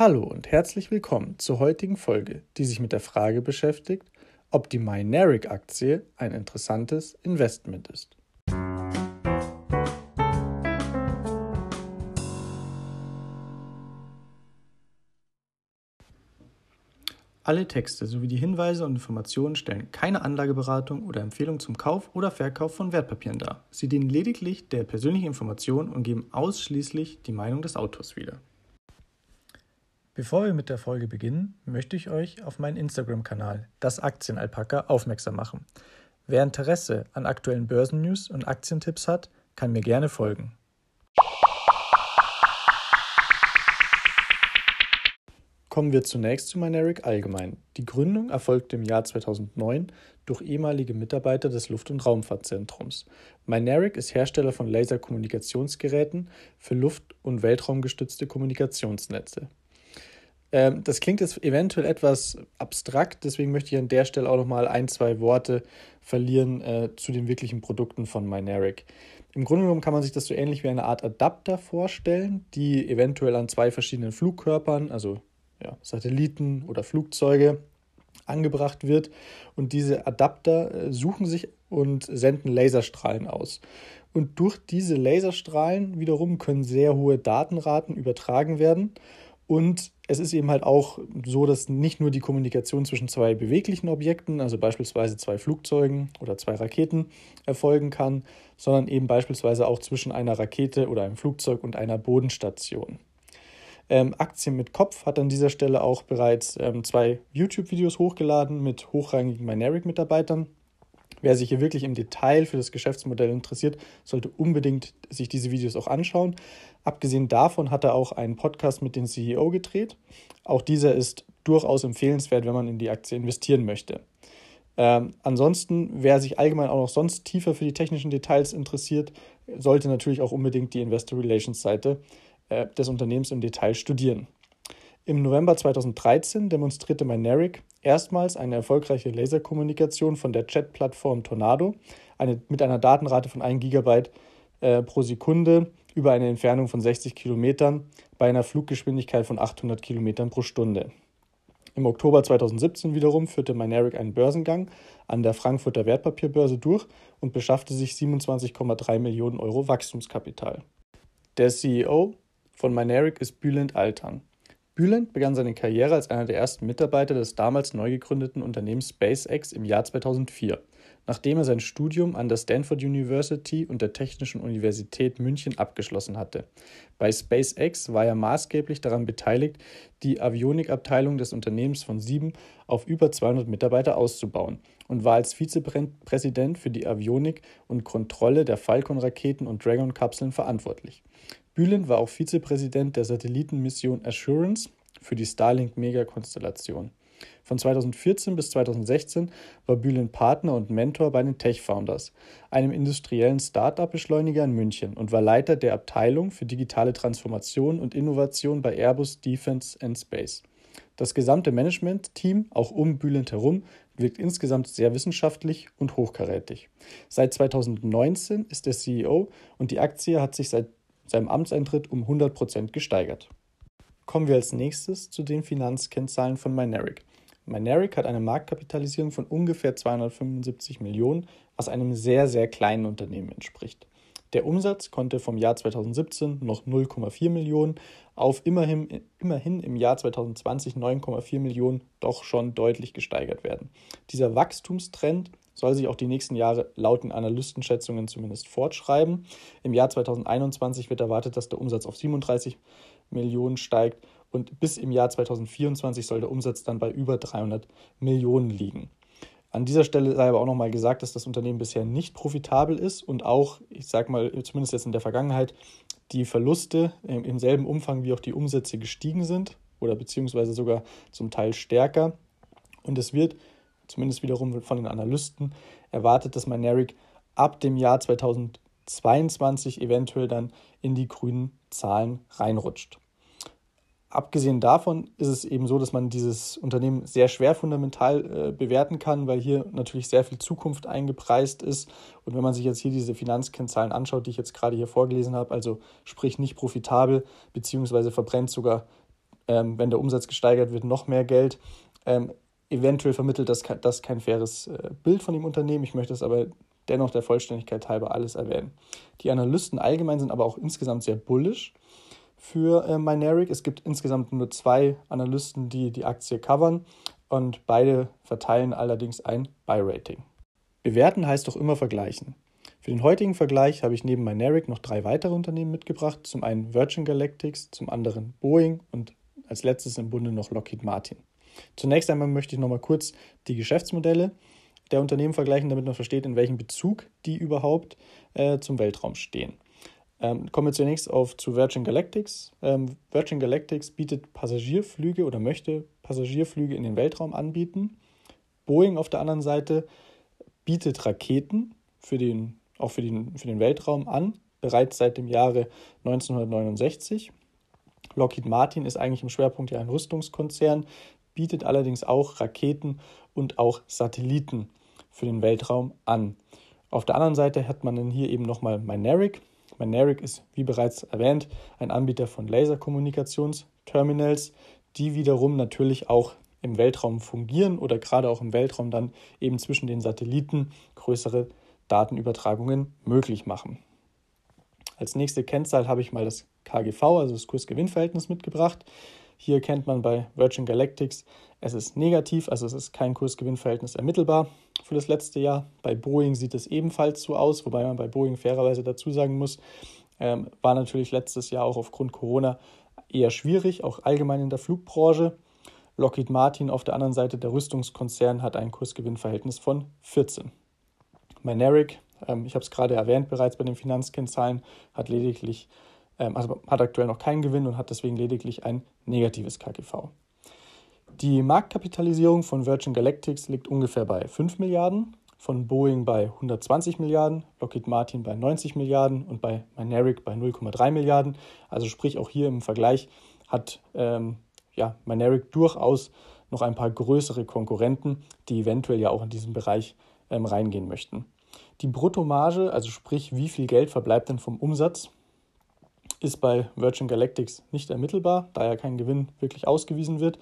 Hallo und herzlich willkommen zur heutigen Folge, die sich mit der Frage beschäftigt, ob die Mynaric-Aktie ein interessantes Investment ist. Alle Texte sowie die Hinweise und Informationen stellen keine Anlageberatung oder Empfehlung zum Kauf oder Verkauf von Wertpapieren dar. Sie dienen lediglich der persönlichen Information und geben ausschließlich die Meinung des Autors wieder. Bevor wir mit der Folge beginnen, möchte ich euch auf meinen Instagram-Kanal, das Aktienalpaka, aufmerksam machen. Wer Interesse an aktuellen Börsennews und Aktientipps hat, kann mir gerne folgen. Kommen wir zunächst zu Mynaric allgemein. Die Gründung erfolgte im Jahr 2009 durch ehemalige Mitarbeiter des Luft- und Raumfahrtzentrums. Mynaric ist Hersteller von Laserkommunikationsgeräten für luft- und weltraumgestützte Kommunikationsnetze. Ähm, das klingt jetzt eventuell etwas abstrakt, deswegen möchte ich an der Stelle auch noch mal ein, zwei Worte verlieren äh, zu den wirklichen Produkten von Mynaric. Im Grunde genommen kann man sich das so ähnlich wie eine Art Adapter vorstellen, die eventuell an zwei verschiedenen Flugkörpern, also ja, Satelliten oder Flugzeuge, angebracht wird. Und diese Adapter äh, suchen sich und senden Laserstrahlen aus. Und durch diese Laserstrahlen wiederum können sehr hohe Datenraten übertragen werden. Und es ist eben halt auch so, dass nicht nur die Kommunikation zwischen zwei beweglichen Objekten, also beispielsweise zwei Flugzeugen oder zwei Raketen, erfolgen kann, sondern eben beispielsweise auch zwischen einer Rakete oder einem Flugzeug und einer Bodenstation. Ähm, Aktien mit Kopf hat an dieser Stelle auch bereits ähm, zwei YouTube-Videos hochgeladen mit hochrangigen Mynaric-Mitarbeitern. Wer sich hier wirklich im Detail für das Geschäftsmodell interessiert, sollte unbedingt sich diese Videos auch anschauen. Abgesehen davon hat er auch einen Podcast mit dem CEO gedreht. Auch dieser ist durchaus empfehlenswert, wenn man in die Aktie investieren möchte. Ähm, ansonsten, wer sich allgemein auch noch sonst tiefer für die technischen Details interessiert, sollte natürlich auch unbedingt die Investor Relations Seite äh, des Unternehmens im Detail studieren. Im November 2013 demonstrierte Mynaric erstmals eine erfolgreiche Laserkommunikation von der Chat-Plattform Tornado eine, mit einer Datenrate von 1 GB äh, pro Sekunde über eine Entfernung von 60 Kilometern bei einer Fluggeschwindigkeit von 800 Kilometern pro Stunde. Im Oktober 2017 wiederum führte Mynaric einen Börsengang an der Frankfurter Wertpapierbörse durch und beschaffte sich 27,3 Millionen Euro Wachstumskapital. Der CEO von Mynaric ist Bülent Altan. Bülent begann seine Karriere als einer der ersten Mitarbeiter des damals neu gegründeten Unternehmens SpaceX im Jahr 2004 nachdem er sein Studium an der Stanford University und der Technischen Universität München abgeschlossen hatte. Bei SpaceX war er maßgeblich daran beteiligt, die Avionikabteilung des Unternehmens von sieben auf über 200 Mitarbeiter auszubauen und war als Vizepräsident für die Avionik und Kontrolle der Falcon-Raketen und Dragon-Kapseln verantwortlich. Bülent war auch Vizepräsident der Satellitenmission Assurance für die Starlink-Megakonstellation. Von 2014 bis 2016 war Bühlen Partner und Mentor bei den Tech Founders, einem industriellen Start-up-Beschleuniger in München und war Leiter der Abteilung für digitale Transformation und Innovation bei Airbus Defence and Space. Das gesamte Management-Team, auch um Bülent herum, wirkt insgesamt sehr wissenschaftlich und hochkarätig. Seit 2019 ist er CEO und die Aktie hat sich seit seinem Amtseintritt um 100 Prozent gesteigert. Kommen wir als nächstes zu den Finanzkennzahlen von Mynaric. Mynaric hat eine Marktkapitalisierung von ungefähr 275 Millionen, was einem sehr, sehr kleinen Unternehmen entspricht. Der Umsatz konnte vom Jahr 2017 noch 0,4 Millionen auf immerhin, immerhin im Jahr 2020 9,4 Millionen doch schon deutlich gesteigert werden. Dieser Wachstumstrend soll sich auch die nächsten Jahre laut den Analystenschätzungen zumindest fortschreiben. Im Jahr 2021 wird erwartet, dass der Umsatz auf 37 Millionen steigt und bis im Jahr 2024 soll der Umsatz dann bei über 300 Millionen liegen. An dieser Stelle sei aber auch nochmal gesagt, dass das Unternehmen bisher nicht profitabel ist und auch, ich sage mal, zumindest jetzt in der Vergangenheit, die Verluste im selben Umfang wie auch die Umsätze gestiegen sind oder beziehungsweise sogar zum Teil stärker. Und es wird, zumindest wiederum von den Analysten, erwartet, dass Mynaric ab dem Jahr 2022 eventuell dann in die grünen Zahlen reinrutscht. Abgesehen davon ist es eben so, dass man dieses Unternehmen sehr schwer fundamental äh, bewerten kann, weil hier natürlich sehr viel Zukunft eingepreist ist. Und wenn man sich jetzt hier diese Finanzkennzahlen anschaut, die ich jetzt gerade hier vorgelesen habe, also sprich nicht profitabel, beziehungsweise verbrennt sogar ähm, wenn der Umsatz gesteigert wird, noch mehr Geld. Ähm, eventuell vermittelt das, das kein faires äh, Bild von dem Unternehmen. Ich möchte es aber dennoch der Vollständigkeit halber alles erwähnen. Die Analysten allgemein sind aber auch insgesamt sehr bullish für äh, Mineric. Es gibt insgesamt nur zwei Analysten, die die Aktie covern und beide verteilen allerdings ein Buy-Rating. Bewerten heißt doch immer vergleichen. Für den heutigen Vergleich habe ich neben Mineric noch drei weitere Unternehmen mitgebracht. Zum einen Virgin Galactics, zum anderen Boeing und als letztes im Bunde noch Lockheed Martin. Zunächst einmal möchte ich noch mal kurz die Geschäftsmodelle der Unternehmen vergleichen, damit man versteht, in welchem Bezug die überhaupt äh, zum Weltraum stehen. Ähm, kommen wir zunächst auf zu Virgin Galactics. Ähm, Virgin Galactics bietet Passagierflüge oder möchte Passagierflüge in den Weltraum anbieten. Boeing auf der anderen Seite bietet Raketen für den, auch für den, für den Weltraum an, bereits seit dem Jahre 1969. Lockheed Martin ist eigentlich im Schwerpunkt ja ein Rüstungskonzern, bietet allerdings auch Raketen und auch Satelliten für den Weltraum an. Auf der anderen Seite hat man dann hier eben nochmal Mynaric. Mynaric ist, wie bereits erwähnt, ein Anbieter von Laserkommunikationsterminals, die wiederum natürlich auch im Weltraum fungieren oder gerade auch im Weltraum dann eben zwischen den Satelliten größere Datenübertragungen möglich machen. Als nächste Kennzahl habe ich mal das KGV, also das Kursgewinnverhältnis, mitgebracht. Hier kennt man bei Virgin Galactics, es ist negativ, also es ist kein Kursgewinnverhältnis ermittelbar für das letzte Jahr. Bei Boeing sieht es ebenfalls so aus, wobei man bei Boeing fairerweise dazu sagen muss, ähm, war natürlich letztes Jahr auch aufgrund Corona eher schwierig, auch allgemein in der Flugbranche. Lockheed Martin auf der anderen Seite, der Rüstungskonzern, hat ein Kursgewinnverhältnis von 14. Mynaric, ähm, ich habe es gerade erwähnt bereits bei den Finanzkennzahlen, hat lediglich also hat aktuell noch keinen Gewinn und hat deswegen lediglich ein negatives KGV. Die Marktkapitalisierung von Virgin Galactics liegt ungefähr bei 5 Milliarden, von Boeing bei 120 Milliarden, Lockheed Martin bei 90 Milliarden und bei Mynaric bei 0,3 Milliarden. Also sprich auch hier im Vergleich hat ähm, ja, Mynaric durchaus noch ein paar größere Konkurrenten, die eventuell ja auch in diesen Bereich ähm, reingehen möchten. Die Bruttomarge, also sprich wie viel Geld verbleibt denn vom Umsatz, ist bei Virgin Galactics nicht ermittelbar, da ja kein Gewinn wirklich ausgewiesen wird.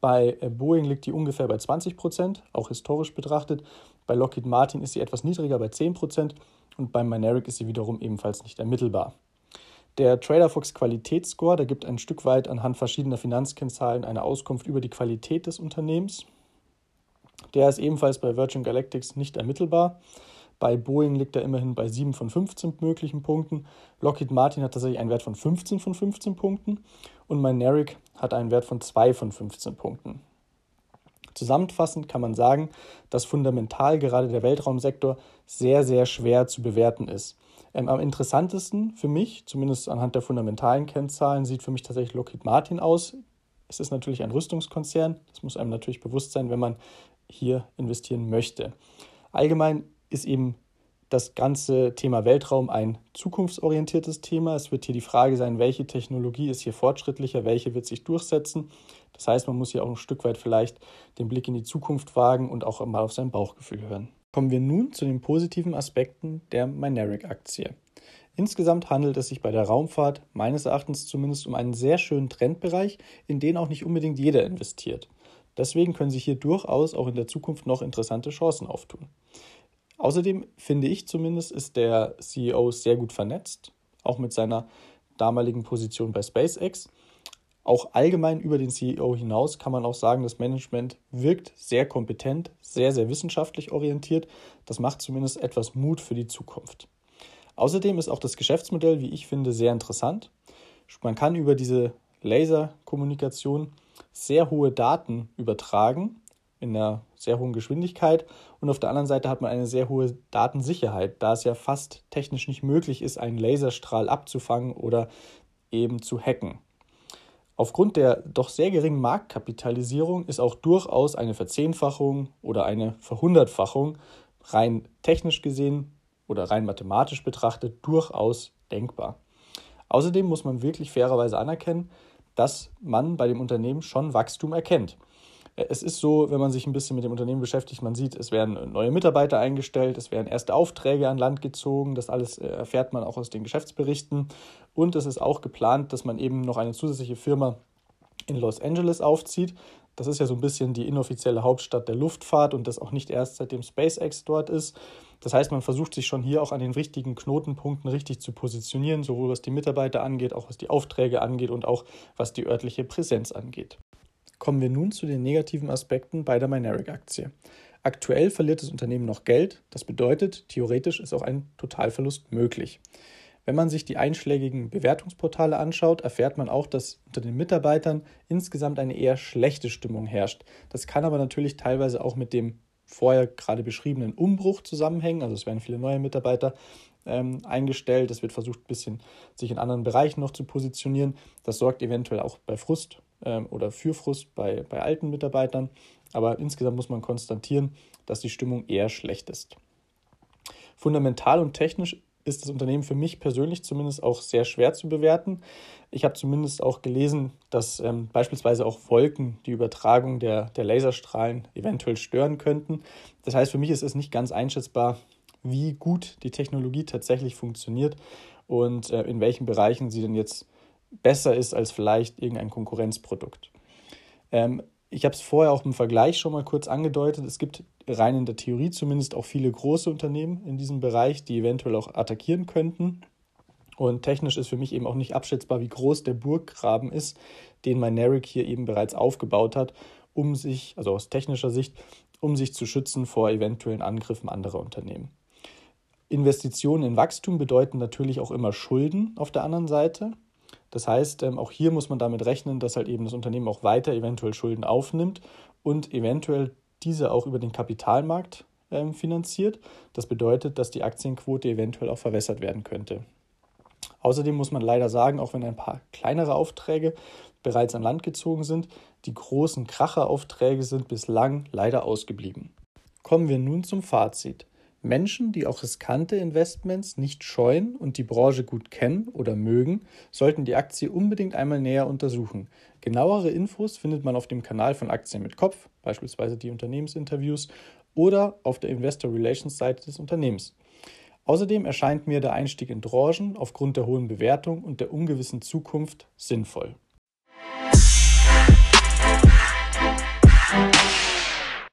Bei äh, Boeing liegt die ungefähr bei 20 Prozent, auch historisch betrachtet. Bei Lockheed Martin ist sie etwas niedriger bei 10 Prozent und beim Mynaric ist sie wiederum ebenfalls nicht ermittelbar. Der TraderFox Qualitätsscore, der gibt ein Stück weit anhand verschiedener Finanzkennzahlen eine Auskunft über die Qualität des Unternehmens. Der ist ebenfalls bei Virgin Galactics nicht ermittelbar. Bei Boeing liegt er immerhin bei 7 von 15 möglichen Punkten. Lockheed Martin hat tatsächlich einen Wert von 15 von 15 Punkten und Mynaric hat einen Wert von 2 von 15 Punkten. Zusammenfassend kann man sagen, dass fundamental gerade der Weltraumsektor sehr, sehr schwer zu bewerten ist. Ähm, am interessantesten für mich, zumindest anhand der fundamentalen Kennzahlen, sieht für mich tatsächlich Lockheed Martin aus. Es ist natürlich ein Rüstungskonzern, das muss einem natürlich bewusst sein, wenn man hier investieren möchte. Allgemein ist eben das ganze Thema Weltraum ein zukunftsorientiertes Thema. Es wird hier die Frage sein, welche Technologie ist hier fortschrittlicher, welche wird sich durchsetzen. Das heißt, man muss hier auch ein Stück weit vielleicht den Blick in die Zukunft wagen und auch mal auf sein Bauchgefühl hören. Kommen wir nun zu den positiven Aspekten der Mynaric-Aktie. Insgesamt handelt es sich bei der Raumfahrt meines Erachtens zumindest um einen sehr schönen Trendbereich, in den auch nicht unbedingt jeder investiert. Deswegen können sich hier durchaus auch in der Zukunft noch interessante Chancen auftun. Außerdem finde ich zumindest, ist der CEO sehr gut vernetzt, auch mit seiner damaligen Position bei SpaceX. Auch allgemein über den CEO hinaus kann man auch sagen, das Management wirkt sehr kompetent, sehr, sehr wissenschaftlich orientiert. Das macht zumindest etwas Mut für die Zukunft. Außerdem ist auch das Geschäftsmodell, wie ich finde, sehr interessant. Man kann über diese Laserkommunikation sehr hohe Daten übertragen in einer sehr hohen Geschwindigkeit und auf der anderen Seite hat man eine sehr hohe Datensicherheit, da es ja fast technisch nicht möglich ist, einen Laserstrahl abzufangen oder eben zu hacken. Aufgrund der doch sehr geringen Marktkapitalisierung ist auch durchaus eine Verzehnfachung oder eine Verhundertfachung rein technisch gesehen oder rein mathematisch betrachtet durchaus denkbar. Außerdem muss man wirklich fairerweise anerkennen, dass man bei dem Unternehmen schon Wachstum erkennt. Es ist so, wenn man sich ein bisschen mit dem Unternehmen beschäftigt, man sieht, es werden neue Mitarbeiter eingestellt, es werden erste Aufträge an Land gezogen, das alles äh, erfährt man auch aus den Geschäftsberichten und es ist auch geplant, dass man eben noch eine zusätzliche Firma in Los Angeles aufzieht. Das ist ja so ein bisschen die inoffizielle Hauptstadt der Luftfahrt und das auch nicht erst seitdem SpaceX dort ist. Das heißt, man versucht sich schon hier auch an den richtigen Knotenpunkten richtig zu positionieren, sowohl was die Mitarbeiter angeht, auch was die Aufträge angeht und auch was die örtliche Präsenz angeht. Kommen wir nun zu den negativen Aspekten bei der Mynaric-Aktie. Aktuell verliert das Unternehmen noch Geld, das bedeutet, theoretisch ist auch ein Totalverlust möglich. Wenn man sich die einschlägigen Bewertungsportale anschaut, erfährt man auch, dass unter den Mitarbeitern insgesamt eine eher schlechte Stimmung herrscht. Das kann aber natürlich teilweise auch mit dem vorher gerade beschriebenen Umbruch zusammenhängen. Also es werden viele neue Mitarbeiter ähm, eingestellt. Es wird versucht, ein bisschen sich in anderen Bereichen noch zu positionieren. Das sorgt eventuell auch bei Frust ähm, oder für Frust bei, bei alten Mitarbeitern. Aber insgesamt muss man konstatieren, dass die Stimmung eher schlecht ist. Fundamental und technisch ist das Unternehmen für mich persönlich zumindest auch sehr schwer zu bewerten. Ich habe zumindest auch gelesen, dass ähm, beispielsweise auch Wolken die Übertragung der, der Laserstrahlen eventuell stören könnten. Das heißt, für mich ist es nicht ganz einschätzbar, wie gut die Technologie tatsächlich funktioniert und äh, in welchen Bereichen sie denn jetzt besser ist als vielleicht irgendein Konkurrenzprodukt. Ähm, ich habe es vorher auch im Vergleich schon mal kurz angedeutet. Es gibt rein in der Theorie zumindest auch viele große Unternehmen in diesem Bereich, die eventuell auch attackieren könnten. Und technisch ist für mich eben auch nicht abschätzbar, wie groß der Burggraben ist, den Mynaric hier eben bereits aufgebaut hat, um sich, also aus technischer Sicht, um sich zu schützen vor eventuellen Angriffen anderer Unternehmen. Investitionen in Wachstum bedeuten natürlich auch immer Schulden auf der anderen Seite. Das heißt, ähm, auch hier muss man damit rechnen, dass halt eben das Unternehmen auch weiter eventuell Schulden aufnimmt und eventuell diese auch über den Kapitalmarkt ähm, finanziert. Das bedeutet, dass die Aktienquote eventuell auch verwässert werden könnte. Außerdem muss man leider sagen, auch wenn ein paar kleinere Aufträge bereits an Land gezogen sind, die großen Kracheraufträge sind bislang leider ausgeblieben. Kommen wir nun zum Fazit. Menschen, die auch riskante Investments nicht scheuen und die Branche gut kennen oder mögen, sollten die Aktie unbedingt einmal näher untersuchen. Genauere Infos findet man auf dem Kanal von Aktien mit Kopf, beispielsweise die Unternehmensinterviews, oder auf der Investor Relations Seite des Unternehmens. Außerdem erscheint mir der Einstieg in Branchen aufgrund der hohen Bewertung und der ungewissen Zukunft sinnvoll.